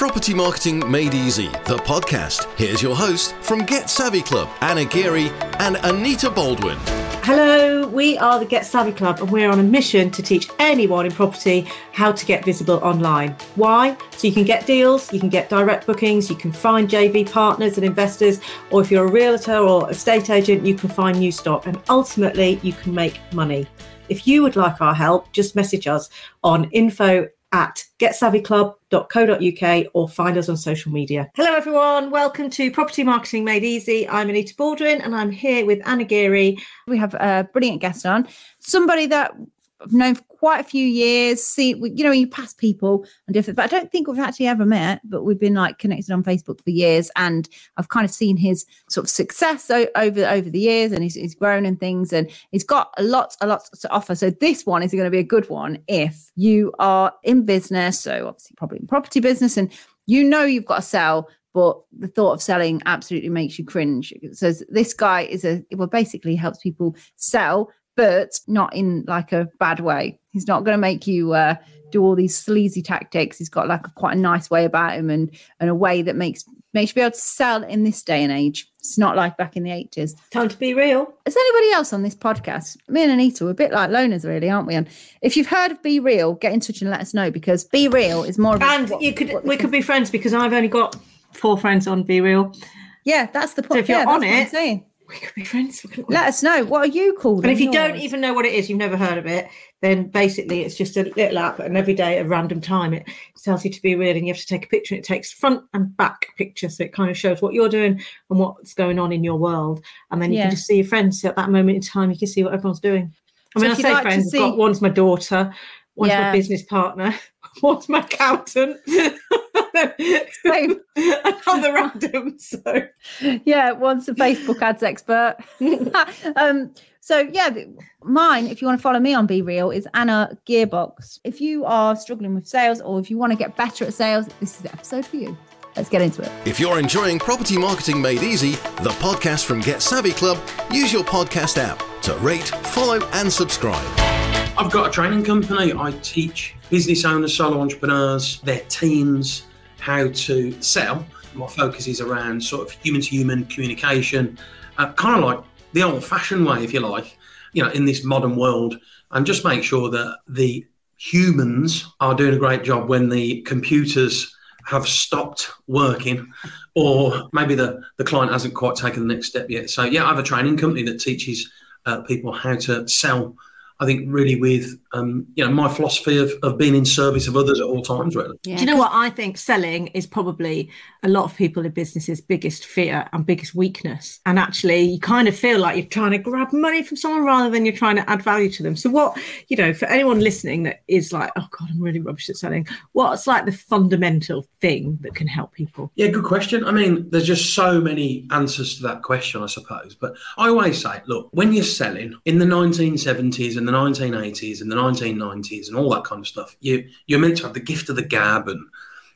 Property Marketing Made Easy, the podcast. Here's your host from Get Savvy Club, Anna Geary and Anita Baldwin. Hello, we are the Get Savvy Club and we're on a mission to teach anyone in property how to get visible online. Why? So you can get deals, you can get direct bookings, you can find JV partners and investors, or if you're a realtor or estate agent, you can find new stock and ultimately you can make money. If you would like our help, just message us on info at getsavvyclub.co.uk or find us on social media. Hello, everyone. Welcome to Property Marketing Made Easy. I'm Anita Baldwin and I'm here with Anna Geary. We have a brilliant guest on, somebody that I've known for quite a few years. See, we, you know, you pass people and different, but I don't think we've actually ever met. But we've been like connected on Facebook for years, and I've kind of seen his sort of success o- over over the years, and he's, he's grown and things, and he's got a lot, a lot to offer. So this one is going to be a good one if you are in business. So obviously, probably in property business, and you know you've got to sell, but the thought of selling absolutely makes you cringe. So this guy is a well, basically helps people sell but not in like a bad way. He's not going to make you uh, do all these sleazy tactics. He's got like a, quite a nice way about him and and a way that makes makes you be able to sell in this day and age. It's not like back in the eighties. Time to be real. Is anybody else on this podcast? Me and Anita, we're a bit like loners, really, aren't we? And if you've heard of Be Real, get in touch and let us know because Be Real is more. And what, you could we could be friends because I've only got four friends on Be Real. Yeah, that's the point. So if you're yeah, on it, we could be friends. Let us know. What are you called? And if you don't even know what it is, you've never heard of it, then basically it's just a little app, and every day at a random time it tells you to be real, and you have to take a picture. And it takes front and back pictures, so it kind of shows what you're doing and what's going on in your world, and then you Yeah. can just see your friends. So at that moment in time, you can see what everyone's doing. I So mean, I say like friends. I've got one's my daughter, one's Yeah. my business partner, one's my accountant. Same. Another random. So yeah, once a Facebook ads expert. um, so yeah, mine, if you want to follow me on Be Real, is Anna Gearbox. If you are struggling with sales or if you want to get better at sales, this is the episode for you. Let's get into it. If you're enjoying Property Marketing Made Easy, the podcast from Get Savvy Club, use your podcast app to rate, follow, and subscribe. I've got a training company. I teach business owners, solo entrepreneurs, their teams how to sell. My focus is around sort of human to human communication, uh, kind of like the old fashioned way, if you like, you know, in this modern world, and just make sure that the humans are doing a great job when the computers have stopped working or maybe the, the client hasn't quite taken the next step yet. So, yeah, I have a training company that teaches uh, people how to sell I think really with um, you know my philosophy of, of being in service of others at all times really. Yeah. Do you know what I think? Selling is probably a lot of people in businesses' biggest fear and biggest weakness. And actually, you kind of feel like you're trying to grab money from someone rather than you're trying to add value to them. So, what you know, for anyone listening that is like, oh God, I'm really rubbish at selling, what's like the fundamental thing that can help people? Yeah, good question. I mean, there's just so many answers to that question, I suppose. But I always say, look, when you're selling in the 1970s and the 1980s and the 1990s and all that kind of stuff, you you're meant to have the gift of the gab and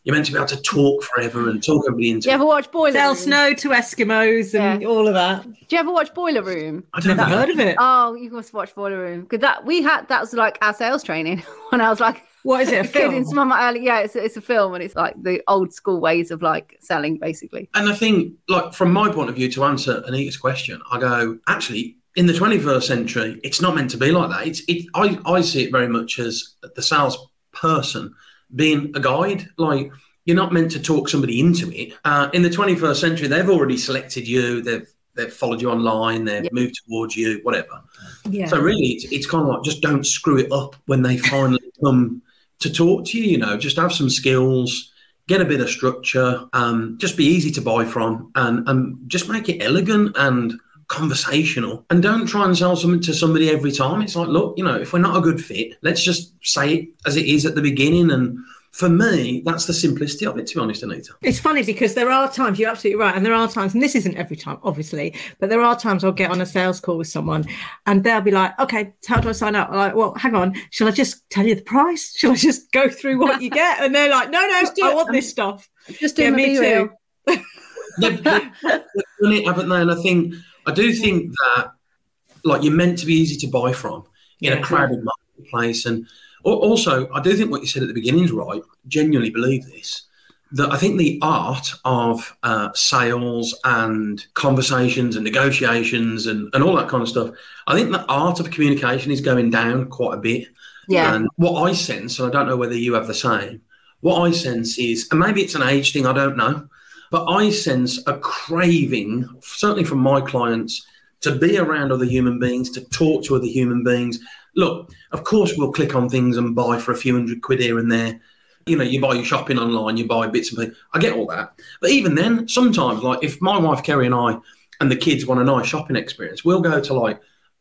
you're meant to be able to talk forever and talk everybody into Do you ever watch Boiler Sell Room? snow to Eskimos and Yeah. all of that. Do you ever watch Boiler Room? I don't Never heard of it. Oh, you must watch Boiler Room because that we had that was like our sales training when I was like What is it? A a kid film? some my early yeah it's, it's a film and it's like the old school ways of like selling basically And I think, like, from my point of view, to answer Anita's question, I go, actually, in the 21st century, it's not meant to be like that. It's, it, I, I see it very much as the salesperson being a guide. Like, you're not meant to talk somebody into it. Uh, in the 21st century, they've already selected you, they've they've followed you online, they've Yeah. moved towards you, whatever. Yeah. So really, it's, it's kind of like just don't screw it up when they finally come to talk to you. You know, just have some skills, get a bit of structure, um, just be easy to buy from, and and just make it elegant and conversational. And don't try and sell something to somebody every time. It's like, look, you know, if we're not a good fit, let's just say it as it is at the beginning. And for me, that's the simplicity of it. To be honest, Anita. It's funny because there are times you're absolutely right, and there are times, and this isn't every time, obviously, but there are times I'll get on a sales call with someone, and they'll be like, "Okay, how do I sign up?" I'm like, "Well, hang on, shall I just tell you the price? Shall I just go through what you get?" And they're like, "No, no, do I it. want um, this stuff." just Yeah, doing me me real too. they've, they've done it, haven't they? And I think I do think that like you're meant to be easy to buy from in Yeah. a crowded marketplace, and also I do think what you said at the beginning is right. Genuinely believe this. that I think the art of uh, sales and conversations and negotiations and, and all that kind of stuff, I think the art of communication is going down quite a bit. Yeah. And what I sense, and I don't know whether you have the same, what I sense is, and maybe it's an age thing, I don't know, but I sense a craving, certainly from my clients, to be around other human beings, to talk to other human beings. Look, of course, we'll click on things and buy for a few hundred quid here and there. You know, you buy your shopping online, you buy bits and things. I get all that. But even then, sometimes, like if my wife Kerry and I and the kids want a nice shopping experience, we'll go to like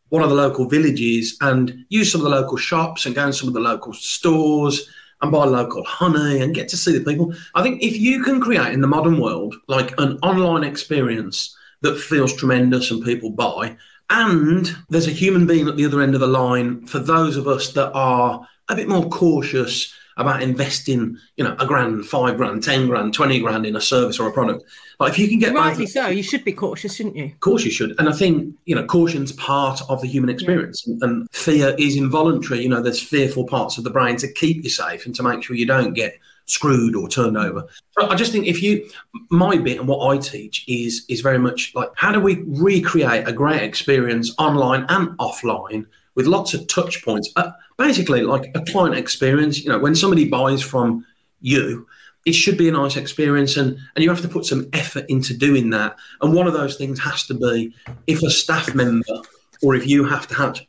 one of the local villages and use some of the local shops and go in some of the local stores and buy local honey and get to see the people. I think if you can create in the modern world like an online experience that feels tremendous and people buy, and there's a human being at the other end of the line for those of us that are a bit more cautious about investing, you know, a grand, five grand, ten grand, twenty grand in a service or a product. But if you can get Rightly so. You should be cautious, shouldn't you? of course you should. And I think, you know, caution's part of the human experience and, and fear is involuntary. You know, there's fearful parts of the brain to keep you safe and to make sure you don't get screwed or turned over. So I just think if you my bit and what I teach is is very much like how do we recreate a great experience online and offline with lots of touch points. Uh, basically like a client experience, you know, when somebody buys from you, it should be a nice experience and, and you have to put some effort into doing that. And one of those things has to be if a staff member or if you have to have,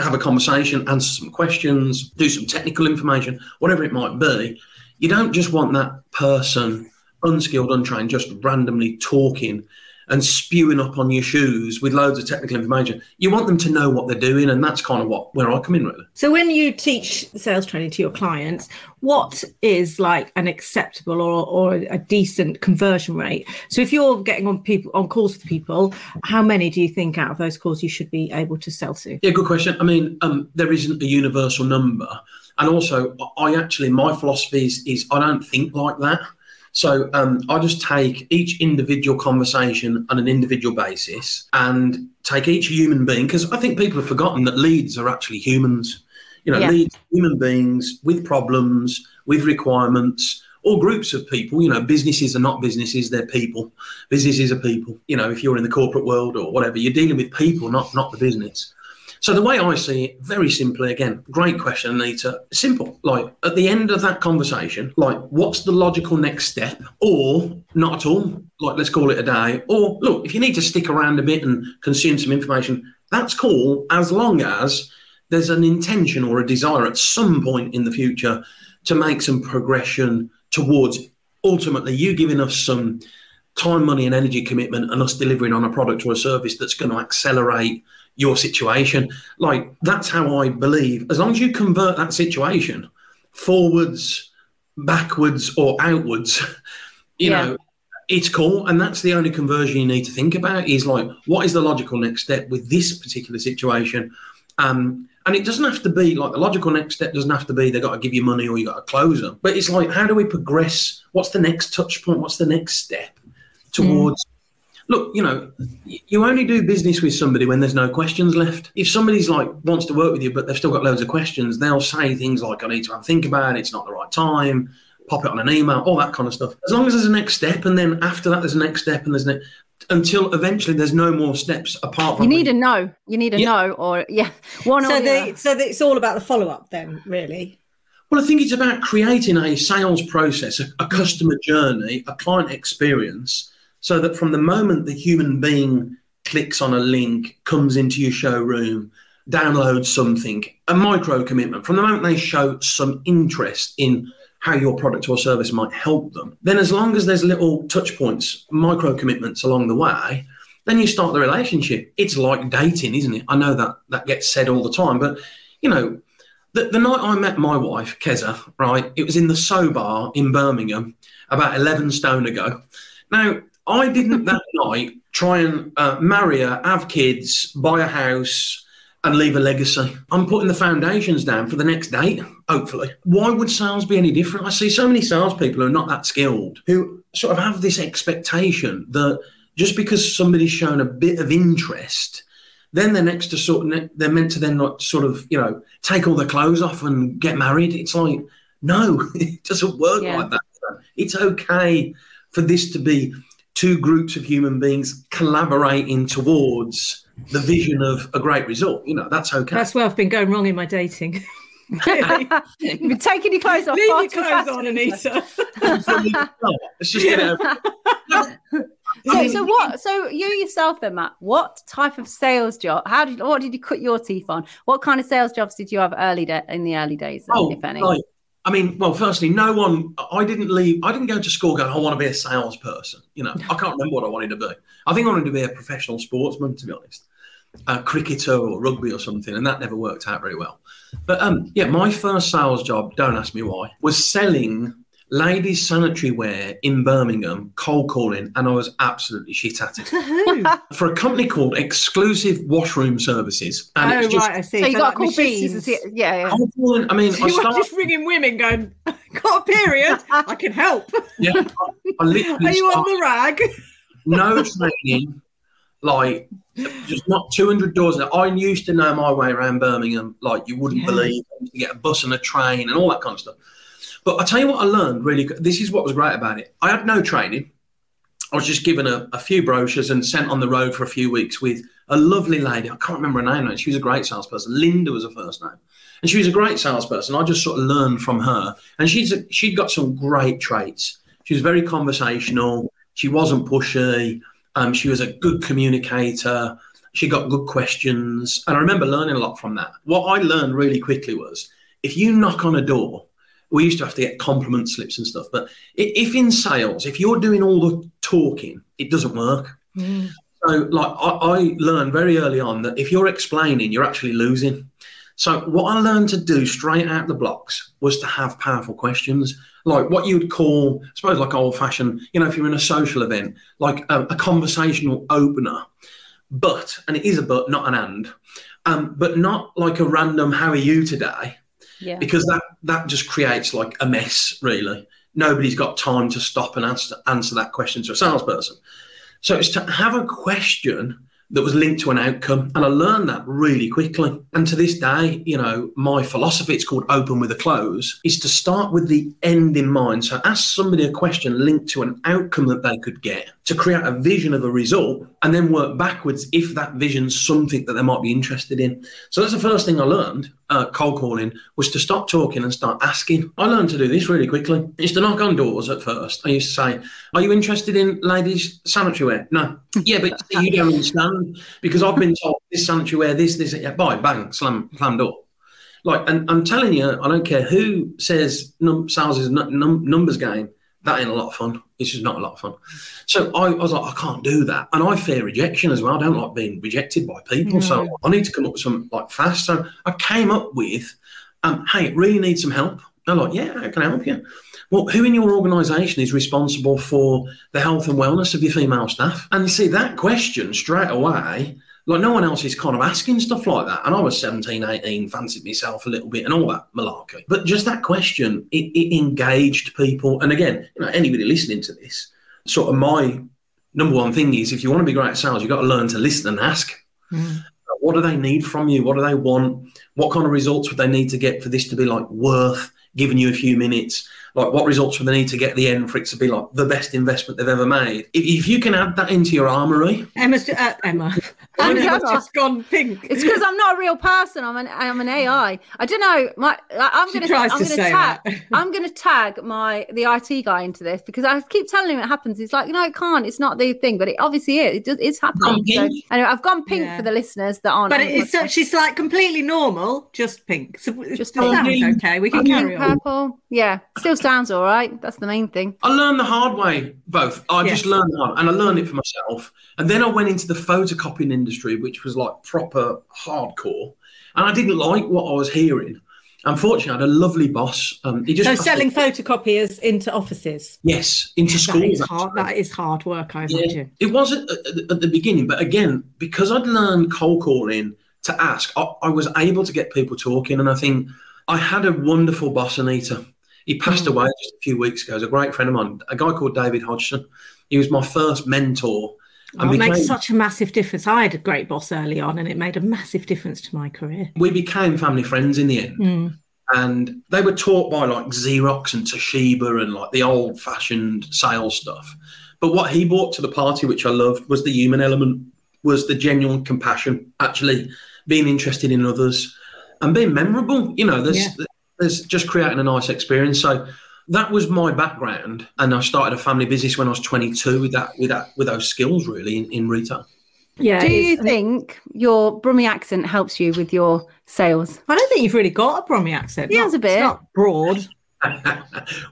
have a conversation, answer some questions, do some technical information, whatever it might be, you don't just want that person, unskilled, untrained, just randomly talking and spewing up on your shoes with loads of technical information. You want them to know what they're doing, and that's kind of what where I come in really. So when you teach sales training to your clients, what is like an acceptable or, or a decent conversion rate? So if you're getting on people on calls with people, how many do you think out of those calls you should be able to sell to? Yeah, good question. I mean, um, there isn't a universal number, and also I actually my philosophy is, is I don't think like that. So um, I just take each individual conversation on an individual basis and take each human being because I think people have forgotten that leads are actually humans. You know, Yeah. leads human beings with problems, with requirements, or groups of people. You know, businesses are not businesses; they're people. Businesses are people. You know, if you're in the corporate world or whatever, you're dealing with people, not not the business. So the way I see it, very simply, again, great question, Anita. Simple. Like at the end of that conversation, like what's the logical next step? Or not at all. Like let's call it a day. Or look, if you need to stick around a bit and consume some information, that's cool as long as there's an intention or a desire at some point in the future to make some progression towards ultimately you giving us some time, money, and energy commitment and us delivering on a product or a service that's going to accelerate your situation. Like that's how I believe. As long as you convert that situation forwards, backwards, or outwards, you Yeah. know, it's cool. And that's the only conversion you need to think about is like, what is the logical next step with this particular situation? Um, and it doesn't have to be like the logical next step doesn't have to be they got to give you money or you got to close them. But it's like, how do we progress? What's the next touch point? What's the next step towards? Look, you know, you only do business with somebody when there's no questions left. If somebody's like wants to work with you, but they've still got loads of questions, they'll say things like, "I need to have a think about it. It's not the right time." Pop it on an email, all that kind of stuff. As long as there's a next step, and then after that, there's a next step, and there's ne- until eventually there's no more steps apart from You need a no. You need a Yeah. no, or yeah, one So or the the, so the, it's all about the follow up then, really. Well, I think it's about creating a sales process, a, a customer journey, a client experience, so that from the moment the human being clicks on a link, comes into your showroom, downloads something, a micro commitment, from the moment they show some interest in how your product or service might help them, then as long as there's little touch points, micro commitments along the way, then you start the relationship. It's like dating, isn't it? I know that that gets said all the time, but you know, the, the night I met my wife, Keza, right, it was in the So Bar in Birmingham about 11 stone ago. Now, I didn't that night try and uh, marry her, have kids, buy a house, and leave a legacy. I'm putting the foundations down for the next date, hopefully. Why would sales be any different? I see so many salespeople who are not that skilled who sort of have this expectation that just because somebody's shown a bit of interest, then they're next to sort of they're meant to then not sort of you know take all their clothes off and get married. It's like no, it doesn't work Yeah. like that. It's okay for this to be two groups of human beings collaborating towards the vision of a great result. You know, that's okay. That's where I've been going wrong in my dating. Really. You've been taking your clothes off. Leave your clothes on, Anita. Let's just get it over. So, so what? So you yourself then, Matt? What type of sales job? How did? What did you cut your teeth on? What kind of sales jobs did you have early da- in the early days, then, Oh, if any? right. I mean, well, firstly, no one. I didn't leave. I didn't go to school going. I want to be a salesperson. You know, I can't remember what I wanted to be. I think I wanted to be a professional sportsman, to be honest, a cricketer or rugby or something, and that never worked out very well. But um, yeah, my first sales job, don't ask me why, was selling ladies' sanitary wear in Birmingham, cold calling, and I was absolutely shit at it for a company called Exclusive Washroom Services. And oh, was just, right, I see. so you got like to call bees. machines. Yeah, yeah. cold calling. I mean, I You were started. just ringing women going, got a period? I can help. Yeah, I, I literally Are you on the rag? no training, like just not 200 doors. I used to know my way around Birmingham, like you wouldn't Yeah. believe. I used to get a bus and a train and all that kind of stuff. But I tell you what, I learned really. This is what was great about it. I had no training. I was just given a, a few brochures and sent on the road for a few weeks with a lovely lady. I can't remember her name. She was a great salesperson. Linda was her first name. And she was a great salesperson. I just sort of learned from her. And she's a, she'd got some great traits. She was very conversational. She wasn't pushy. Um, she was a good communicator. She got good questions. And I remember learning a lot from that. What I learned really quickly was if you knock on a door, we used to have to get compliment slips and stuff. But if in sales, if you're doing all the talking, it doesn't work. So, like, I, I learned very early on that if you're explaining, you're actually losing. So, what I learned to do straight out the blocks was to have powerful questions, like what you would call, I suppose, like old fashioned, you know, if you're in a social event, like a, a conversational opener. But, and it is a but, not an and, um, but not like a random, how are you today? Yeah. because that that just creates like a mess really. Nobody's got time to stop and answer, answer that question to a salesperson. So it's to have a question that was linked to an outcome and i learned that really quickly. And to this day you know my philosophy it's called open with a close is to start with the end in mind. So ask somebody a question linked to an outcome that they could get to create a vision of a result and then work backwards if that vision's something that they might be interested in. So that's the first thing i learned uh, cold calling was to stop talking and start asking. I learned to do this really quickly. I used to knock on doors at first. I used to say, Are you interested in ladies' sanitary wear? No. Yeah, but see, you don't understand because I've been told this sanitary wear, this, this, yeah, buy, bang, slam, slam door. Like, and I'm telling you, I don't care who says num- sales is a num- numbers game. That ain't a lot of fun. It's just not a lot of fun. So I, I was like, I can't do that, and I fear rejection as well. I don't like being rejected by people, so I need to come up with some like fast. So I came up with, um, hey, it really need some help. They're like, yeah, how can I help you? Well, who in your organisation is responsible for the health and wellness of your female staff? And you see that question straight away like no one else is kind of asking stuff like that. And I was 17, 18, fancied myself a little bit and all that malarkey. But just that question, it, it engaged people. And again, you know, anybody listening to this, sort of my number one thing is if you want to be great at sales, you've got to learn to listen and ask. Mm. What do they need from you? What do they want? What kind of results would they need to get for this to be like worth giving you a few minutes? Like what results would they need to get at the end for it to be like the best investment they've ever made? If, if you can add that into your armory, Emma's ju- uh, Emma. I'm Emma's Emma. just gone pink. It's because I'm not a real person. I'm an I'm an AI. I don't know. My I- I'm gonna I'm gonna tag that. I'm gonna tag my the IT guy into this because I keep telling him it happens. He's like, you know, it can't. It's not the thing, but it obviously is. It does. It's happening. So, pink. anyway, I've gone pink Yeah. for the listeners that aren't. But it's so, she's like completely normal, just pink. So Just just pink. okay. We can podcast. carry pink, on. purple. Yeah, still sounds all right. That's the main thing. I learned the hard way, both. I just learned hard, and I learned it for myself. And then I went into the photocopying industry, which was like proper hardcore. And I didn't like what I was hearing. Unfortunately, I had a lovely boss. Um, he just So selling photocopiers into offices. yes into schools. is hard. That is hard work, I Yeah, imagine. it wasn't at, at the beginning, but again, because I'd learned cold calling to ask, I, I was able to get people talking. And I think I had a wonderful boss, Anita. He passed Mm. away just a few weeks ago. He's a great friend of mine, a guy called David Hodgson. He was my first mentor. Oh, it makes such a massive difference. I had a great boss early on, and it made a massive difference to my career. we became family friends in the end. Mm. and they were taught by like Xerox and Toshiba and like the old fashioned sales stuff. But what he brought to the party, which I loved, was the human element, was the genuine compassion, actually being interested in others and being memorable. You know, there's Yeah. There's just creating a nice experience. So that was my background, and I started a family business when I was 22 with that with that with those skills really in, in retail. Yeah. Do you think your Brummie accent helps you with your sales? I don't think you've really got a Brummy accent. Yeah, Not- has a bit. It's not broad.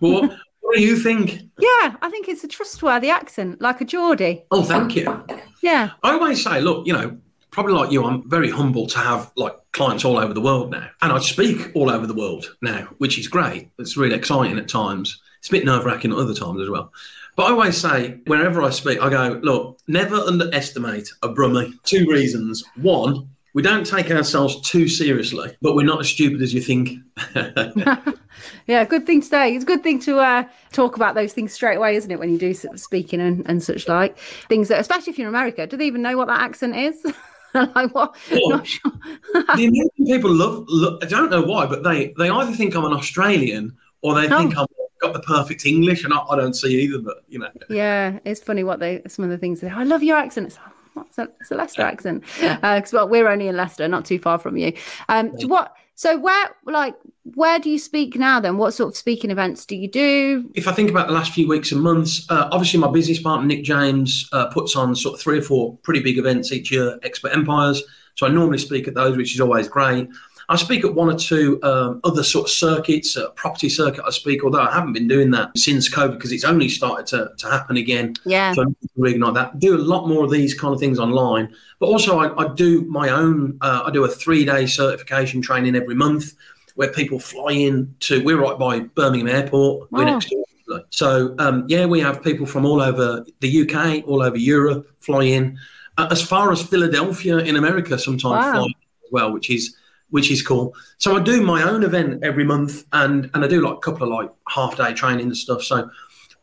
well, what, what do you think? Yeah, I think it's a trustworthy accent, like a Geordie. Oh, thank you. Yeah. I always say, look, you know, probably like you, I'm very humble to have like clients all over the world now, and I speak all over the world now, which is great. It's really exciting at times. It's a bit nerve wracking at other times as well. But I always say, whenever I speak, I go, look, never underestimate a Brummie. Two reasons. One, we don't take ourselves too seriously, but we're not as stupid as you think. Yeah, good thing to say. It's a good thing to uh, talk about those things straight away, isn't it? When you do sort of speaking and, and such like things that, especially if you're in America, do they even know what that accent is? like what? Well, Not sure. the American people love, love. I don't know why, but they they either think I'm an Australian or they think I've got the perfect English, and I, I don't see either. But you know, yeah, it's funny what they some of the things. They, I love your accent. It's, what's a, it's a Leicester accent because well, we're only in Leicester, not too far from you. Um, what? So where, like, where do you speak now? Then, what sort of speaking events do you do? if I think about the last few weeks and months, uh, obviously my business partner Nick James uh, puts on sort of three or four pretty big events each year, Expert Empires. So I normally speak at those, which is always great. I speak at one or two um, other sort of circuits, uh, property circuit. I speak, although I haven't been doing that since COVID because it's only started to, to happen again. Yeah, So I need to reignite that. Do a lot more of these kind of things online, but also I, I do my own. Uh, I do a three-day certification training every month, where people fly in to. We're right by Birmingham Airport. We're next door. So um, yeah, we have people from all over the UK, all over Europe fly in, uh, as far as Philadelphia in America sometimes Wow. fly as well, which is which is cool. So I do my own event every month, and and I do like a couple of like half day training and stuff. So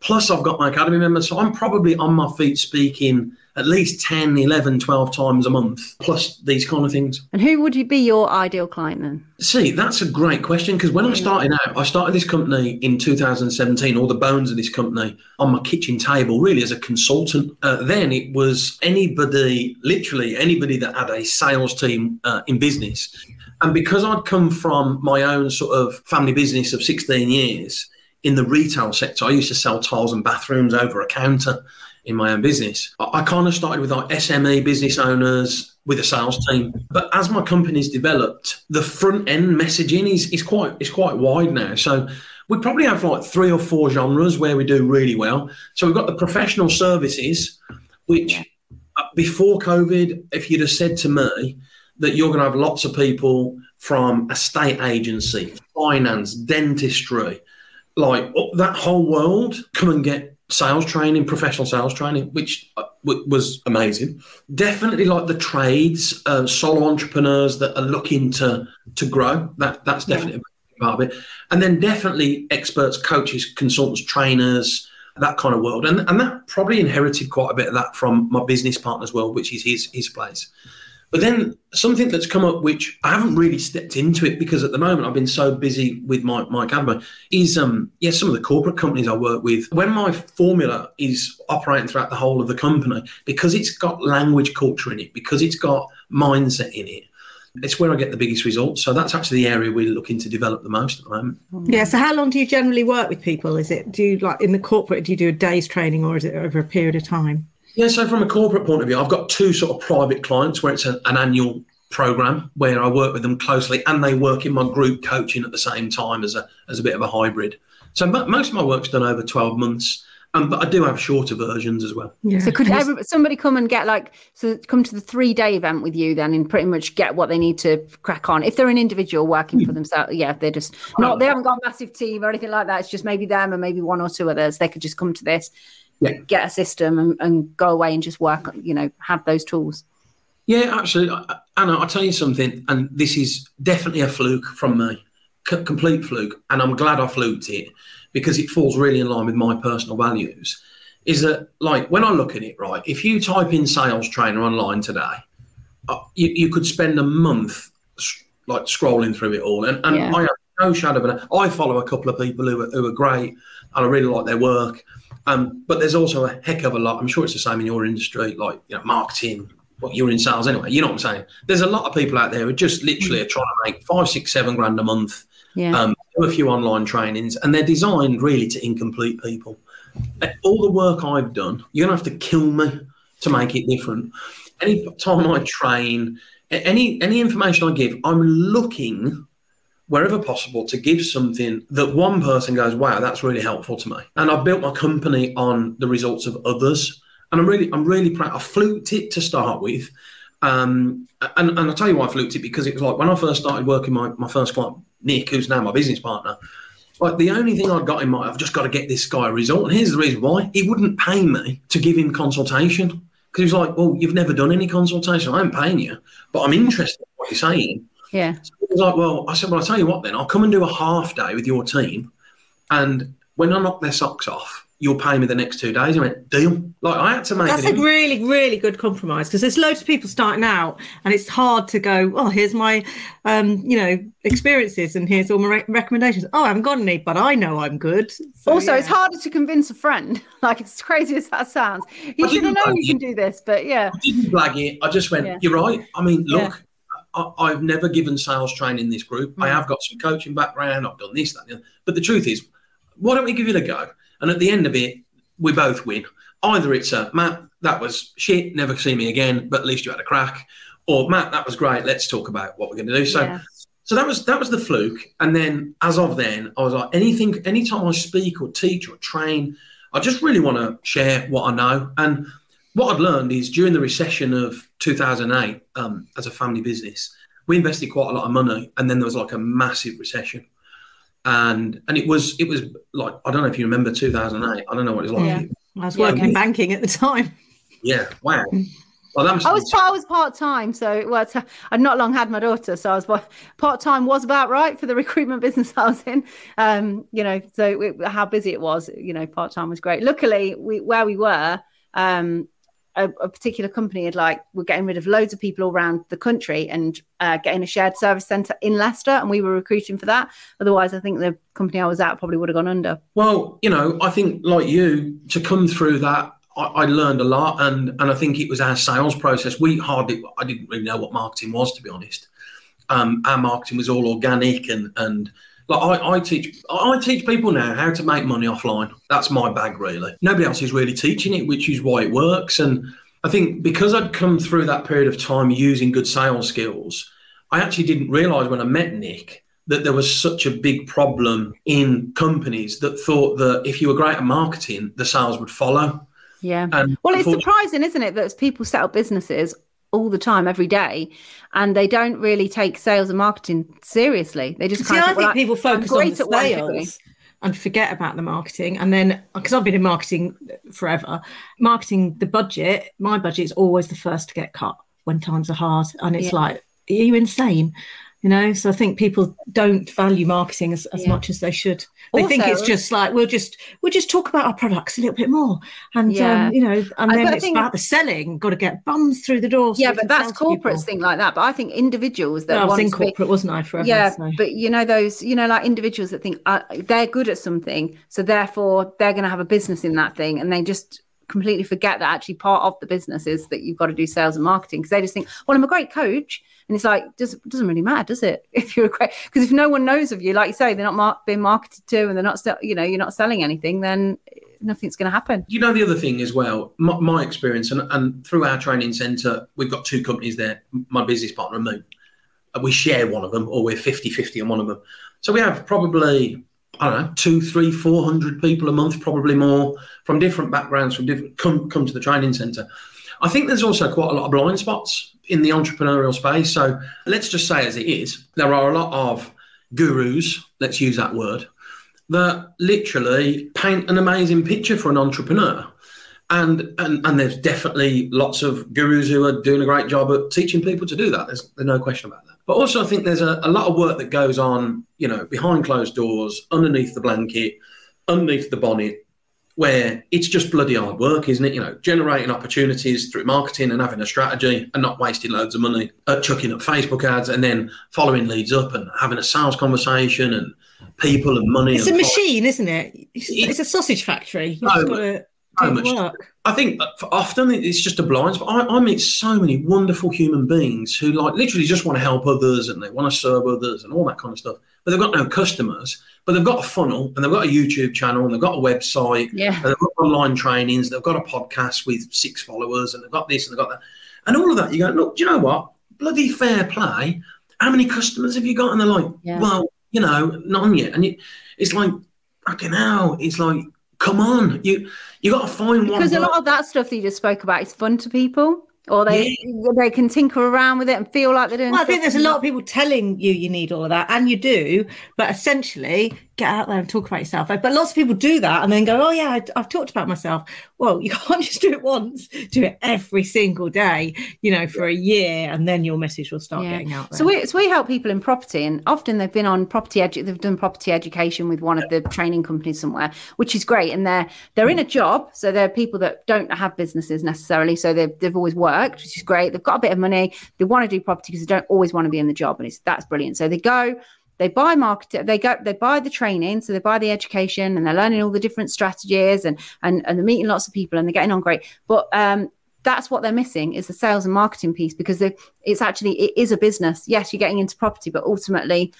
plus I've got my academy members, so I'm probably on my feet speaking at least 10, 11, 12 times a month, plus these kind of things. and who would you be your ideal client then? See, that's a great question because when I started out, I started this company in 2017, all the bones of this company on my kitchen table, really as a consultant. Uh, then it was anybody, literally anybody that had a sales team uh, in business. And because I'd come from my own sort of family business of 16 years in the retail sector, I used to sell tiles and bathrooms over a counter in my own business. I, I kind of started with like SME business owners with a sales team. But as my company's developed, the front end messaging is, is quite is quite wide now. So we probably have like three or four genres where we do really well. So we've got the professional services, which uh, before COVID, if you'd have said to me that you're going to have lots of people from estate agency, finance, dentistry, like up that whole world come and get sales training, professional sales training, which uh, w- was amazing. Definitely like the trades, uh, solo entrepreneurs that are looking to to grow. That that's definitely a big part of it. And then definitely experts, coaches, consultants, trainers, that kind of world. And and that probably inherited quite a bit of that from my business partner's world, which is his his place. But then something that's come up, which I haven't really stepped into it because at the moment I've been so busy with my, my academy, is um yeah, some of the corporate companies I work with. When my formula is operating throughout the whole of the company, because it's got language culture in it, because it's got mindset in it, it's where I get the biggest results. So that's actually the area we're looking to develop the most at the moment. Yeah. So how long do you generally work with people? Is it do you like in the corporate? Do you do a day's training or is it over a period of time? Yeah, so from a corporate point of view, I've got two sort of private clients where it's a, an annual program where I work with them closely and they work in my group coaching at the same time as a as a bit of a hybrid. So mo- most of my work's done over 12 months, um, but I do have shorter versions as well. Yeah. So could every, somebody come and get like so come to the three day event with you then and pretty much get what they need to crack on if they're an individual working for themselves yeah they're just not they haven't got a massive team or anything like that it's just maybe them and maybe one or two others they could just come to this Yeah. get a system and, and go away and just work you know have those tools Yeah, absolutely. Anna, I'll tell you something, and this is definitely a fluke from me, C- complete fluke, and I'm glad I fluked it because it falls really in line with my personal values. Is that like when I look at it, right? If you type in sales trainer online today, uh, you, you could spend a month like scrolling through it all, and, and Yeah. I have no shadow of a. I follow a couple of people who are, who are great and I really like their work. Um, but there's also a heck of a lot. I'm sure it's the same in your industry, like you know, marketing. Well, you're in sales anyway. You know what I'm saying? There's a lot of people out there who just literally are trying to make five, six, seven grand a month. Yeah. Um, do a few online trainings, and they're designed really to incomplete people. All the work I've done, you're gonna have to kill me to make it different. Any time I train, any any information I give, I'm looking wherever possible to give something that one person goes, wow, that's really helpful to me. And I've built my company on the results of others. And I'm really, I'm really proud. I fluked it to start with. Um, and, and I'll tell you why I fluked it because it was like when I first started working my, my first client, Nick, who's now my business partner, like the only thing I'd got in mind, I've just got to get this guy a result. And here's the reason why he wouldn't pay me to give him consultation. Because he's like, well, you've never done any consultation. I am paying you, but I'm interested in what you're saying. Yeah. He was like, well, I said, well, I'll tell you what then, I'll come and do a half day with your team. And when I knock their socks off, you'll pay me the next two days. I went, deal. Like, I had to make That's it. a really, really good compromise because there's loads of people starting out, and it's hard to go. Oh, here's my, um, you know, experiences, and here's all my re- recommendations. Oh, I haven't got any, but I know I'm good. So, also, it's harder to convince a friend. Like it's crazy as that sounds. You I should have known like you can do this, but yeah. I didn't blag it. I just went, Yeah. you're right. I mean, Yeah. I, I've never given sales training in this group. I Mm. have got some coaching background. I've done this, that, the other. But the truth is, why don't we give it a go? And at the end of it, we both win. Either it's a Matt, that was shit, never see me again, but at least you had a crack, or Matt, that was great. Let's talk about what we're going to do. So, Yeah. so that was that was the fluke. And then, as of then, I was like, anything, anytime I speak or teach or train, I just really want to share what I know. And what I'd learned is during the recession of 2008, um, as a family business, we invested quite a lot of money, and then there was like a massive recession. And and it was it was like I don't know if you remember 2008. I don't know what it was like. Yeah. I was Yeah. working in banking at the time. Yeah, wow. Well, that I was been- I was part time, so it was. I'd not long had my daughter, so I was part time was about right for the recruitment business I was in. Um, you know, so it, how busy it was, you know, part time was great. Luckily, we where we were, um, a, a particular company had like we're getting rid of loads of people all around the country and uh, getting a shared service centre in Leicester, and we were recruiting for that. Otherwise, I think the company I was at probably would have gone under. Well, you know, I think like you to come through that, I, I learned a lot, and and I think it was our sales process. We hardly, I didn't really know what marketing was, to be honest. Um, our marketing was all organic, and and like I, I teach, I teach people now how to make money offline. That's my bag, really. Nobody else is really teaching it, which is why it works. And I think because I'd come through that period of time using good sales skills, I actually didn't realize when I met Nick that there was such a big problem in companies that thought that if you were great at marketing, the sales would follow. Yeah. And Well, it's surprising, isn't it, that people set up businesses all the time, every day, and they don't really take sales and marketing seriously. They just See, kind I of think people focus on the sales and forget about the marketing. And then, because I've been in marketing forever, marketing the budget, my budget is always the first to get cut when times are hard. And it's Yeah. like, are you insane? You know, so I think people don't value marketing as, as Yeah. much as they should. They think it's just like we'll just we'll just talk about our products a little bit more, and Yeah. um, you know, and then it's think- about the selling. Got to get bums through the door. so Yeah, but that's corporates think like that. But I think individuals that No, I was in to be- corporate, wasn't I? Forever. yeah, so. but you know those, you know, like individuals that think uh, they're good at something, so therefore they're going to have a business in that thing, and they just completely forget that actually part of the business is that you've got to do sales and marketing because they just think, well, I'm a great coach, and it's like does doesn't really matter, does it? If you're a great because if no one knows of you, like you say, they're not mar- being marketed to, and they're not, you know, you're not selling anything, then nothing's going to happen. You know, the other thing as well, my, my experience, and, and through our training centre, we've got two companies there, my business partner and me. We share one of them, or we're 50 50 on one of them. So we have probably, I don't know, two, three, four hundred people a month, probably more, from different backgrounds, from different, come, come to the training centre. I think there's also quite a lot of blind spots in the entrepreneurial space. So let's just say as it is, there are a lot of gurus, let's use that word, that literally paint an amazing picture for an entrepreneur. And, and and there's definitely lots of gurus who are doing a great job at teaching people to do that. There's, there's no question about that. But also, I think there's a, a lot of work that goes on, you know, behind closed doors, underneath the blanket, underneath the bonnet, where it's just bloody hard work, isn't it? You know, generating opportunities through marketing and having a strategy and not wasting loads of money at chucking up Facebook ads and then following leads up and having a sales conversation and people and money. It's and a fo- machine, isn't it? It's, it's a sausage factory. You've No, just got to so much. work. I think for often it's just a blind spot. I, I meet so many wonderful human beings who like literally just want to help others and they want to serve others and all that kind of stuff. But they've got no customers, but they've got a funnel and they've got a YouTube channel and they've got a website Yeah. and they've got online trainings. They've got a podcast with six followers and they've got this and they've got that. And all of that, you go, look, do you know what? Bloody fair play. How many customers have you got? And they're like, Yeah. well, you know, none yet. And it's like, fucking hell. It's like, come on. You you got to find one. Because a lot of that stuff that you just spoke about is fun to people, or they they can tinker around with it and feel like they're doing. Well, I think there's a lot of people telling you you need all of that, and you do, but essentially get out there and talk about yourself. But lots of people do that and then go, "Oh yeah, I, I've talked about myself." Well, you can't just do it once; do it every single day, you know, for a year, and then your message will start Yeah. getting out there. So we so we help people in property, and often they've been on property edu- they've done property education with one of the training companies somewhere, which is great. And they're they're in a job, so they're people that don't have businesses necessarily, so they've they've always worked, which is great. They've got a bit of money, they want to do property because they don't always want to be in the job, and it's that's brilliant. So they go. They buy market, they go, they buy the training, so they buy the education, and they're learning all the different strategies, and and and they're meeting lots of people, and they're getting on great. But um, that's what they're missing is the sales and marketing piece because it's actually it is a business. Yes you're getting into property but ultimately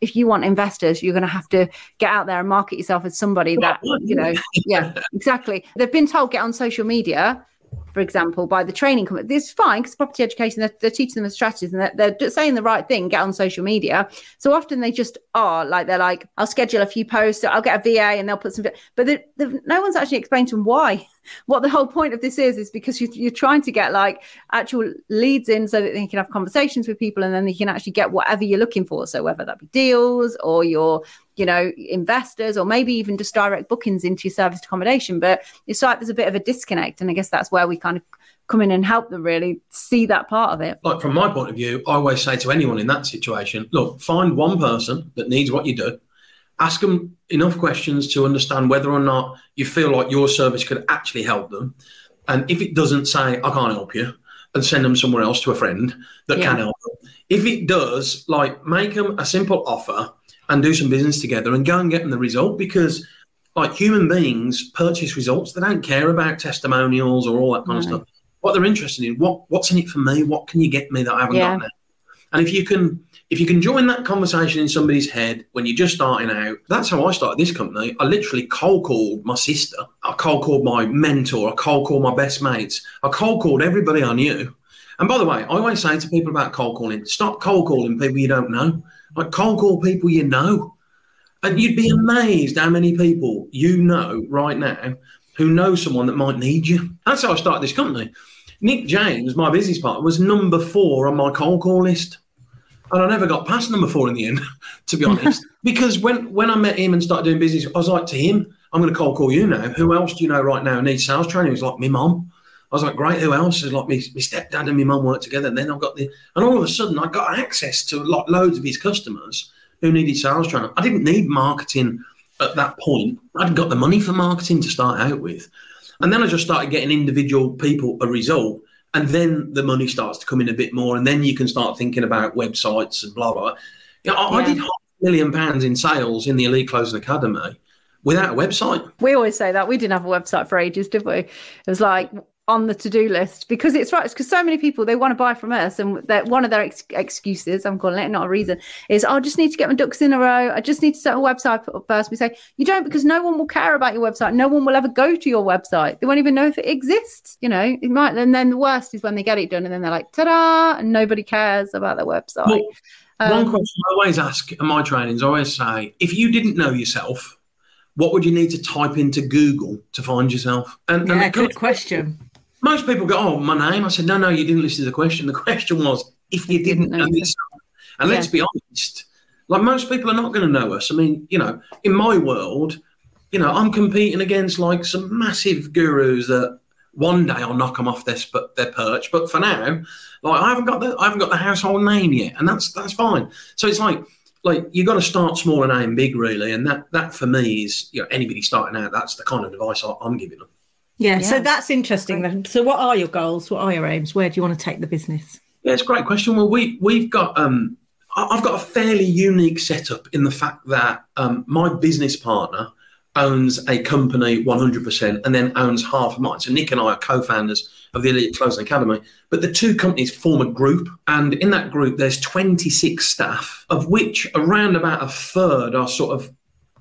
if you want investors you're going to have to get out there and market yourself as somebody that you know yeah exactly. They've been told get on social media for example by the training company is fine because property education they're, they're teaching them the strategies and they're, they're saying the right thing get on social media. So often they just are like they're like i'll schedule a few posts i'll get a va and they'll put some but they- they've- no one's actually explained to them why. What the whole point of this is is because you, you're trying to get like actual leads in so that they can have conversations with people and then they can actually get whatever you're looking for. So whether that be deals or your you know investors or maybe even just direct bookings into your serviced accommodation but it's like there's a bit of a disconnect and i guess that's where we kind of come in and help them really see that part of it like from my point of view, I always say to anyone in that situation, look, find one person that needs what you do, ask them enough questions to understand whether or not you feel like your service could actually help them. And if it doesn't say, I can't help you, and send them somewhere else to a friend that Yeah. can help them. If it does, like make them a simple offer and do some business together and go and get them the result because like human beings purchase results. They don't care about testimonials or all that kind of stuff. What they're interested in, what what's in it for me? What can you get me that I haven't Yeah. got now? And if you can if you can join that conversation in somebody's head when you're just starting out, that's how I started this company. I literally cold called my sister, I cold called my mentor, I cold called my best mates, I cold called everybody I knew. And by the way, I always say to people about cold calling, stop cold calling people you don't know. Like cold call people you know. And you'd be amazed how many people you know right now who know someone that might need you. That's how I started this company. Nick James, my business partner, was number four on my cold call list. And I never got past number four in the end, to be honest. because when, when I met him and started doing business, I was like to him, I'm going to cold call you now. Who else do you know right now needs sales training? He was like, my mum. I was like, great, who else? Is like, my, my stepdad and my mum work together. And then I've got the, and all of a sudden I got access to like loads of his customers who needed sales training. I didn't need marketing at that point. I'd got the money for marketing to start out with. And then I just started getting individual people a result. And then the money starts to come in a bit more. And then you can start thinking about websites and blah, blah, blah. You know, I, I did half a million pounds in sales in the Elite Closing Academy without a website. We always say that we didn't have a website for ages, did we? It was like on the to-do list because it's right. Because so many people they want to buy from us, and that one of their ex- excuses, I'm calling it not a reason, is "Oh, I just need to get my ducks in a row. I just need to set a website up first. We say you don't because no one will care about your website. No one will ever go to your website. They won't even know if it exists. You know, it might. And then the worst is when they get it done, and then they're like, "Ta-da!" and nobody cares about their website. Well, One Um, question I always ask in my trainings, I always say, if you didn't know yourself, what would you need to type into Google to find yourself? And, and yeah, the co- good question. Most people go, "Oh, my name." I said, "No, no, you didn't listen to the question. The question was if you didn't know yourself." And let's be honest, like most people are not going to know us. I mean, you know, in my world, you know, I'm competing against like some massive gurus that one day I'll knock them off their sp- their perch. But for now, like I haven't got the I haven't got the household name yet, and that's that's fine. So it's like like you got to start small and aim big, really. And that that for me is you know anybody starting out. That's the kind of advice I, I'm giving them. Yeah, so that's interesting. then. So, what are your goals? What are your aims? Where do you want to take the business? Yeah, it's a great question. Well, we we've got um, I- I've got a fairly unique setup in the fact that um, my business partner owns a company 100% and then owns half of mine. So Nick and I are co-founders of the Elite Closing Academy, but the two companies form a group, and in that group there's 26 staff, of which around about a third are sort of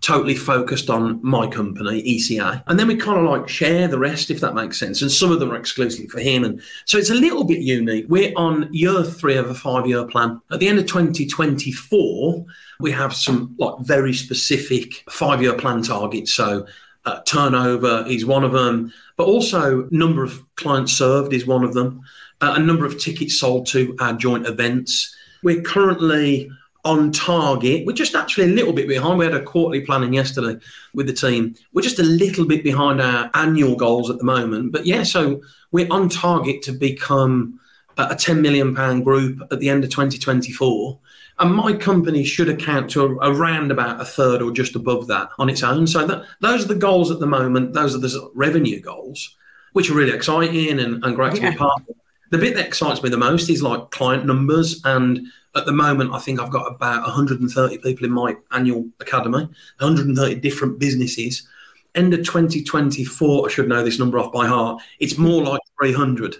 totally focused on my company, ECA. And then we kind of like share the rest, if that makes sense. And some of them are exclusively for him. And so it's a little bit unique. We're on year three of a five year plan. At the end of 2024, we have some like very specific five year plan targets. So uh, turnover is one of them, but also number of clients served is one of them, uh, a number of tickets sold to our joint events. We're currently on target. We're just actually a little bit behind. We had a quarterly planning yesterday with the team. We're just a little bit behind our annual goals at the moment. But yeah, so we're on target to become a a 10 million pound group at the end of 2024. And my company should account to a- around about a third or just above that on its own. So that, those are the goals at the moment. Those are the revenue goals, which are really exciting and, and great to be part of. The bit that excites me the most is like client numbers. And at the moment, I think I've got about 130 people in my annual academy, 130 different businesses. End of 2024, I should know this number off by heart. It's more like 300.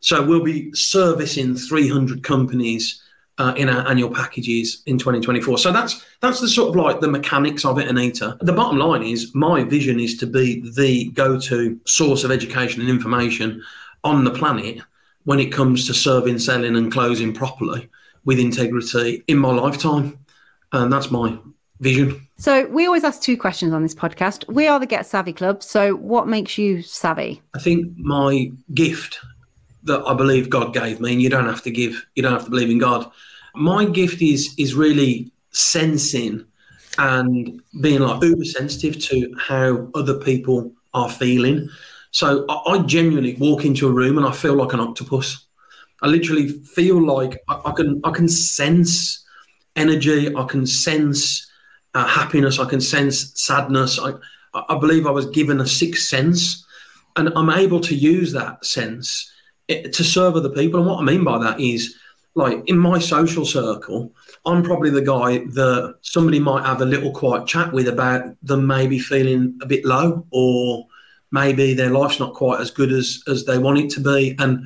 So we'll be servicing 300 companies uh, in our annual packages in 2024. So that's that's the sort of like the mechanics of it, Anita. The bottom line is my vision is to be the go-to source of education and information on the planet when it comes to serving, selling, and closing properly with integrity in my lifetime. And that's my vision. So we always ask two questions on this podcast. We are the Get Savvy Club. So what makes you savvy? I think my gift that I believe God gave me, and you don't have to give, you don't have to believe in God. My gift is is really sensing and being like uber sensitive to how other people are feeling. So I, I genuinely walk into a room and I feel like an octopus. I literally feel like I, I can I can sense energy. I can sense uh, happiness. I can sense sadness. I I believe I was given a sixth sense, and I'm able to use that sense eh, to serve other people. And what I mean by that is, like in my social circle, I'm probably the guy that somebody might have a little quiet chat with about them maybe feeling a bit low or maybe their life's not quite as good as as they want it to be and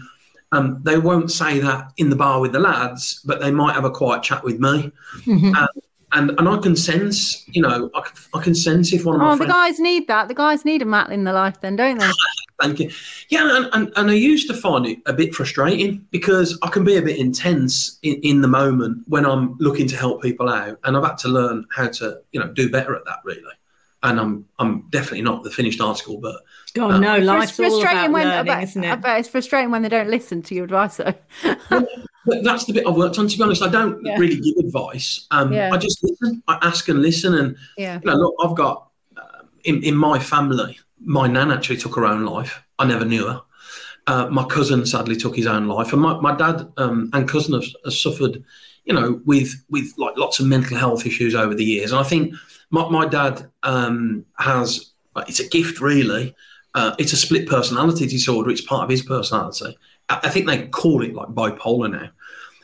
um, they won't say that in the bar with the lads but they might have a quiet chat with me Mm-hmm. and, and and I can sense you know I can, I can sense if one of my Oh, the friends guys need that. The guys need a Matt in their life, then, don't they? Thank you. Yeah, and, and, and I used to find it a bit frustrating because I can be a bit intense in, in the moment when I'm looking to help people out, and I've had to learn how to, you know, do better at that really. And I'm I'm definitely not the finished article, but God, no, It's life's all about frustrating when learning, bet, isn't it? bet it's frustrating when they don't listen to your advice. Though. but that's the bit I've worked on. To be honest, I don't Yeah. really give advice. Um, Yeah. I just listen. I ask and listen, and Yeah. you know, look, I've got uh, in in my family. My nan actually took her own life. I never knew her. Uh, my cousin sadly took his own life, and my, my dad um, and cousin have, have suffered, you know, with with like lots of mental health issues over the years. And I think my, my dad um, has it's a gift, really. Uh, it's a split personality disorder. It's part of his personality. I, I think they call it like bipolar now.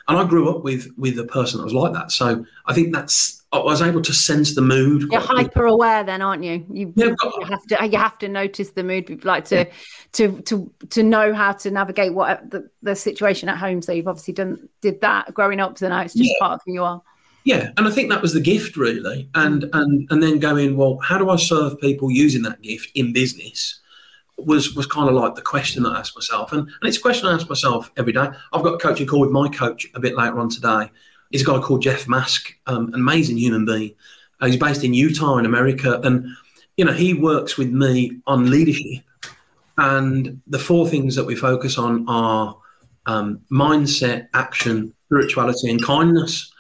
And I grew up with with a person that was like that, so I think that's I was able to sense the mood. You're hyper aware, then, aren't you? You, Yeah, you got- have to you have to notice the mood, like to to to to know how to navigate what the, the situation at home. So you've obviously done did that growing up, so now it's just Yeah. part of who you are. Yeah, and I think that was the gift really, and and and then going well, how do I serve people using that gift in business? Was was kind of like the question that I asked myself, and, and it's a question I ask myself every day. I've got a coaching call with my coach a bit later on today. He's a guy called Jeff Mask, um, amazing human being. Uh, he's based in Utah in America, and you know he works with me on leadership. And the four things that we focus on are um, mindset, action, spirituality, and kindness.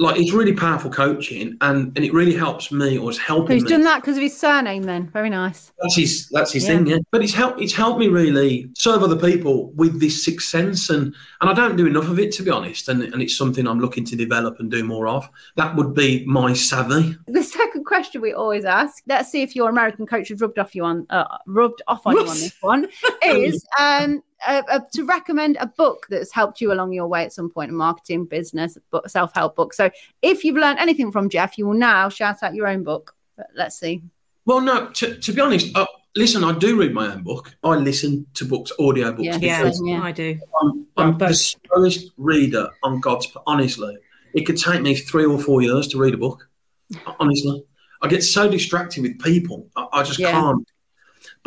Like it's really powerful coaching, and and it really helps me, or it's helping He's me. done that because of his surname. Then very nice. That's his that's his Yeah. thing, yeah. But it's helped it's helped me really serve other people with this sixth sense and and I don't do enough of it to be honest. And and it's something I'm looking to develop and do more of. That would be my savvy. The second question we always ask, let's see if your American coach has rubbed off you on uh, rubbed off on you on this one, is um uh, uh, to recommend a book that's helped you along your way at some point in marketing, business, book, self help book. So if you've learned anything from Jeff, you will now shout out your own book. But let's see. Well, no, to, to be honest, uh, listen, I do read my own book. I listen to books, audio books. Yeah. Yeah, Yeah. I do. I'm, I'm the slowest reader on God's. Honestly, it could take me three or four years to read a book. Honestly, I get so distracted with people, I, I just Yeah. can't.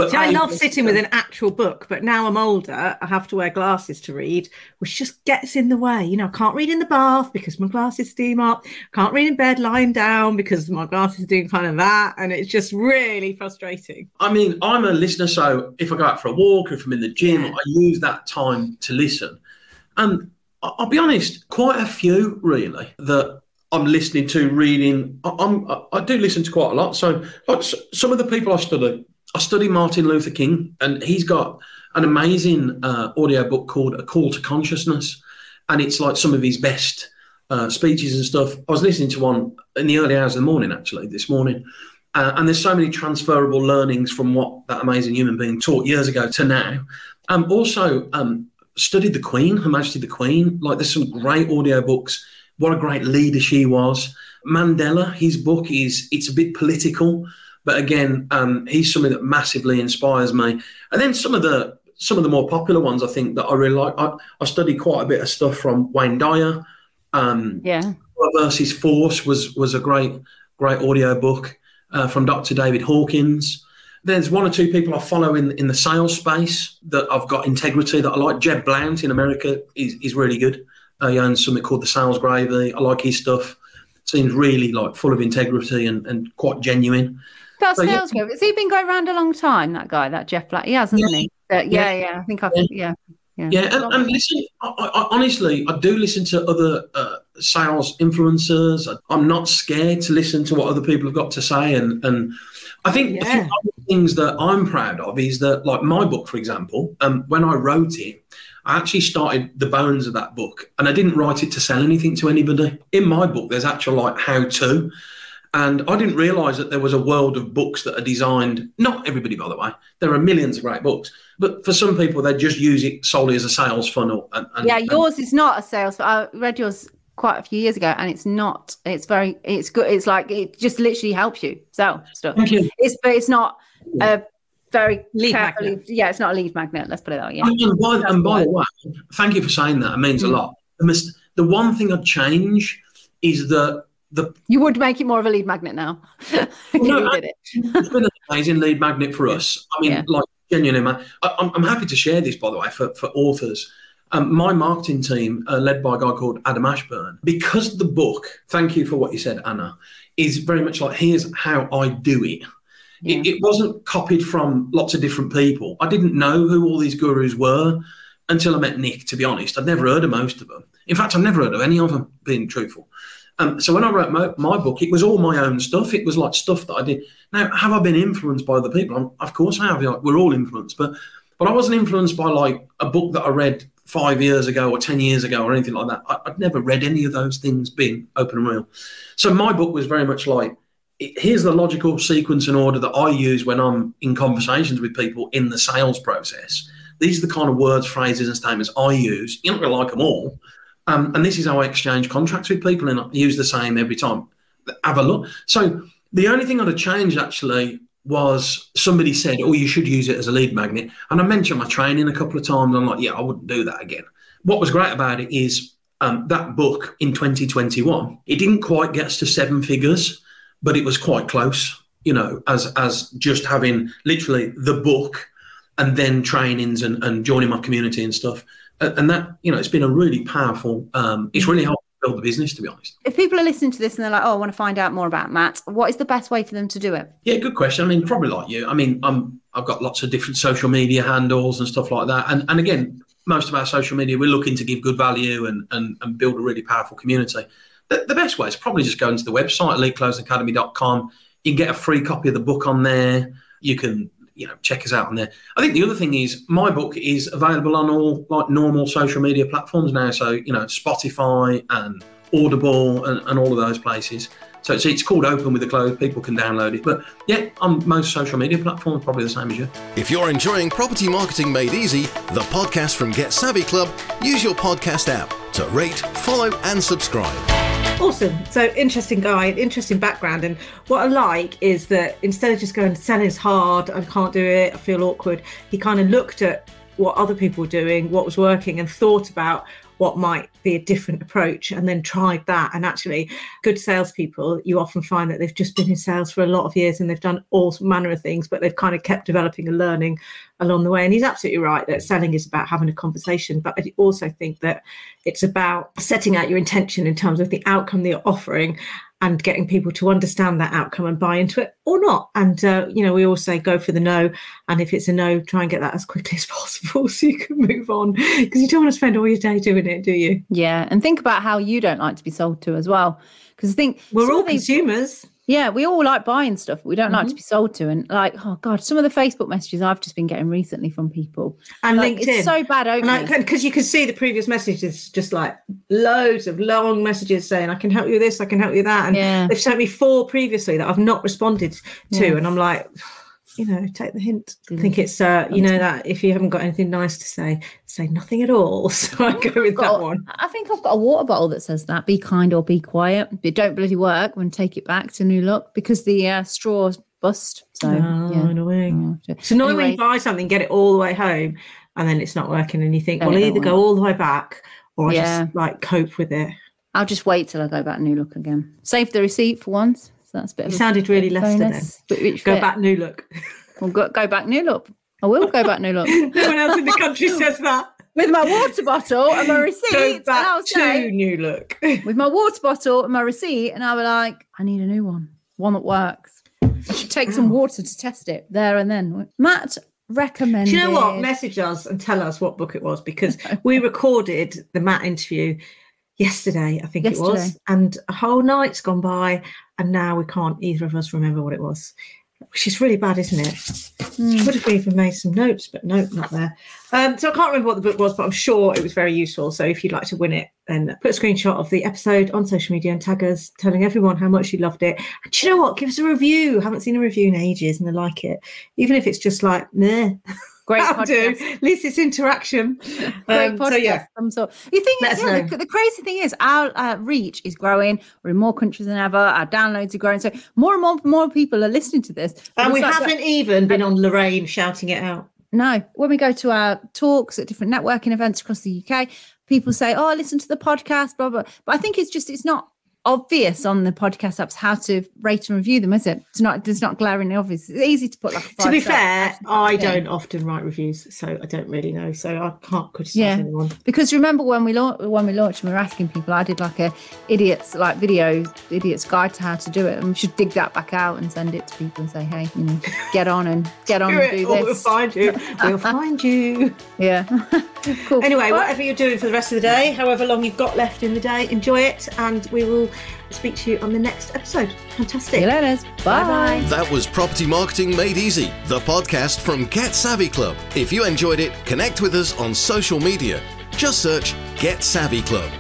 But See, I love sitting with an actual book, but now I'm older, I have to wear glasses to read, which just gets in the way. You know, I can't read in the bath because my glasses steam up. Can't read in bed lying down because my glasses doing kind of that, and it's just really frustrating. I mean, I'm a listener, so if I go out for a walk, or if I'm in the gym, Yeah. I use that time to listen. And I- I'll be honest, quite a few really that I'm listening to, reading. I- I'm, I- I do listen to quite a lot. So, uh, like some of the people I study, I study Martin Luther King, and he's got an amazing uh, audio book called A Call to Consciousness, and it's like some of his best uh, speeches and stuff. I was listening to one in the early hours of the morning, actually, this morning. Uh, and there's so many transferable learnings from what that amazing human being taught years ago to now. Um, also, um, studied the Queen, Her Majesty the Queen. Like, there's some great audio books. What a great leader she was. Mandela, his book is it's a bit political, but again, um, he's something that massively inspires me. And then some of the some of the more popular ones, I think that I really like. I, I studied quite a bit of stuff from Wayne Dyer. Um, Yeah. Versus Force was was a great great audio book uh, from Dr. David Hawkins. There's one or two people I follow in in the sales space that I've got integrity that I like. Jeb Blount in America is, is really good. Uh, he owns something called the Sales Gravy. I like his stuff. Seems really like full of integrity and, and quite genuine. That So, yeah. sales guy. Has he been going around a long time? That guy, that Jeff Black. He has, hasn't he? Uh, yeah, yeah, I think I've. Yeah. Yeah. Yeah, and, and listen, I, I, honestly, I do listen to other uh, sales influencers. I, I'm not scared to listen to what other people have got to say, and and I think a few other things that I'm proud of is that, like my book, for example, um, when I wrote it, I actually started the bones of that book, and I didn't write it to sell anything to anybody. In my book, there's actual like how to. And I didn't realize that there was a world of books that are designed, not everybody, by the way, there are millions of great books, but for some people, they just use it solely as a sales funnel. And, and, Yeah, and- yours is not a sales. I read yours quite a few years ago, and it's not. It's very. It's good. It's like it just literally helps you sell stuff. Thank you. It's but it's not a very Lead carefully. magnet. Yeah, it's not a lead magnet. Let's put it that way. Yeah. And, and by, and by the way, thank you for saying that. It means a Mm. lot. The, mis- the one thing I'd change is that the You would make it more of a lead magnet now. No, did it. it's been an amazing lead magnet for us. I mean, Yeah. like genuinely, man. I, I'm, I'm happy to share this, by the way, for, for authors. Um, my marketing team, uh, led by a guy called Adam Ashburn, because the book, thank you for what you said, Anna, is very much like here's how I do it. It, it wasn't copied from lots of different people. I didn't know who all these gurus were until I met Nick, to be honest. I'd never heard of most of them. In fact, I've never heard of any of them, being truthful. Um, so when I wrote my, my book, it was all my own stuff. It was like stuff that I did. Now, have I been influenced by other people? Um, of course I have. We're all influenced, but but I wasn't influenced by like a book that I read five years ago or ten years ago or anything like that. I, I'd never read any of those things, being open and real. So my book was very much like here's the logical sequence and order that I use when I'm in conversations with people in the sales process. These are the kind of words, phrases, and statements I use. You're not going to like them all. Um, and this is how I exchange contracts with people, and I use the same every time. Have a look. So the only thing I'd have changed actually was somebody said, "Oh, you should use it as a lead magnet," and I mentioned my training a couple of times. I'm like, "Yeah, I wouldn't do that again." What was great about it is um, that book in 2021. It didn't quite get us to seven figures, but it was quite close. You know, as as just having literally the book and then trainings and, and joining my community and stuff. And that, you know, it's been a really powerful, um, it's really helped build the business, to be honest. If people are listening to this and they're like, "Oh, I want to find out more about Matt," what is the best way for them to do it? Yeah, good question. I mean, probably like you. I mean, I'm, I've got lots of different social media handles and stuff like that. And, and again, most of our social media, we're looking to give good value and, and, and build a really powerful community. the, the best way is probably just going to the website, eliteclosingacademy.com. You can get a free copy of the book on there. You can you know check us out on there. I think the other thing is my book is available on all like normal social media platforms now. So you know Spotify and Audible and, and all of those places. So it's, it's called Open with the Close. People can download it. But yeah, on most social media platforms, probably the same as you. If you're enjoying Property Marketing Made Easy, the podcast from Get Savvy Club, use your podcast app to rate, follow, and subscribe. Awesome. So interesting guy, interesting background. And what I like is that instead of just going, selling is hard, I can't do it, I feel awkward, he kind of looked at what other people were doing, what was working, and thought about what might be a different approach and then tried that. And actually, good salespeople, you often find that they've just been in sales for a lot of years and they've done all manner of things, but they've kind of kept developing and learning along the way. And he's absolutely right that selling is about having a conversation, but I also think that it's about setting out your intention in terms of the outcome that you're offering and getting people to understand that outcome and buy into it or not. And, uh, you know, we all say go for the no. And if it's a no, try and get that as quickly as possible so you can move on because you don't want to spend all your day doing it, do you? Yeah. And think about how you don't like to be sold to as well. Because I think we're all these, consumers. Yeah, we all like buying stuff. We don't mm-hmm. like to mm-hmm. be sold to, and like, oh god, some of the Facebook messages I've just been getting recently from people and like, LinkedIn. It's so bad because you can see the previous messages, just like loads of long messages saying, "I can help you with this, I can help you with that," and yeah. they've sent me four previously that I've not responded to, yeah. and I'm like you know, take the hint. I think it's, uh, you know, that if you haven't got anything nice to say, say nothing at all. So I go with that one. I think I've got a water bottle that says that be kind or be quiet. It don't bloody work when take it back to New Look because the uh, straws bust. So, oh, yeah. annoying. Oh, it's annoying anyway, when you buy something, get it all the way home, and then it's not working, and you think, well, either go all the way back or I just like cope with it. I'll just wait till I go back to New Look again. Save the receipt for once. So that's a bit. You sounded really Leicester then. Go back New Look. We'll go, go back New Look. I will go back New Look. no one else in the country says that. With my water bottle and my receipt. Go back and I'll say, to New Look. with my water bottle and my receipt, and I'll be like, I need a new one, one that works. I should take some water to test it there and then. Matt recommended. Do you know what? Message us and tell us what book it was because we recorded the Matt interview yesterday, I think yesterday. it was, and a whole night's gone by, and now we can't either of us remember what it was which is really bad, isn't it? Mm. Would have even made some notes, but no, not there. Um, so I can't remember what the book was, but I'm sure it was very useful. So if you'd like to win it, then put a screenshot of the episode on social media and tag us, telling everyone how much you loved it. And do you know what? Give us a review. I haven't seen a review in ages, and I like it, even if it's just like meh. Great podcast. Do. At least it's interaction. Great um, podcast. So, yeah. Some sort. You think yeah, the, the, crazy thing is our uh, reach is growing. We're in more countries than ever. Our downloads are growing. So more and more more people are listening to this. And we like haven't even been on Lorraine shouting it out. No, when we go to our talks at different networking events across the UK, people say, "Oh, listen to the podcast." Blah blah. But I think it's just it's not obvious on the podcast apps how to rate and review them, is it? It's not it's not glaringly obvious. It's easy to put like To be fair, I don't often write reviews, so I don't really know. So I can't criticize yeah. anyone. Because remember when we launched when we launched and we were asking people, I did like a idiots like video idiots guide to how to do it. And we should dig that back out and send it to people and say, hey, you know, get on and get on and do this. We'll find you. we'll find you. Yeah. cool. Anyway, whatever you're doing for the rest of the day, however long you've got left in the day, enjoy it and we will speak to you on the next episode. Fantastic. See you later. Bye bye. That was Property Marketing Made Easy, the podcast from Get Savvy Club. If you enjoyed it, connect with us on social media. Just search Get Savvy Club.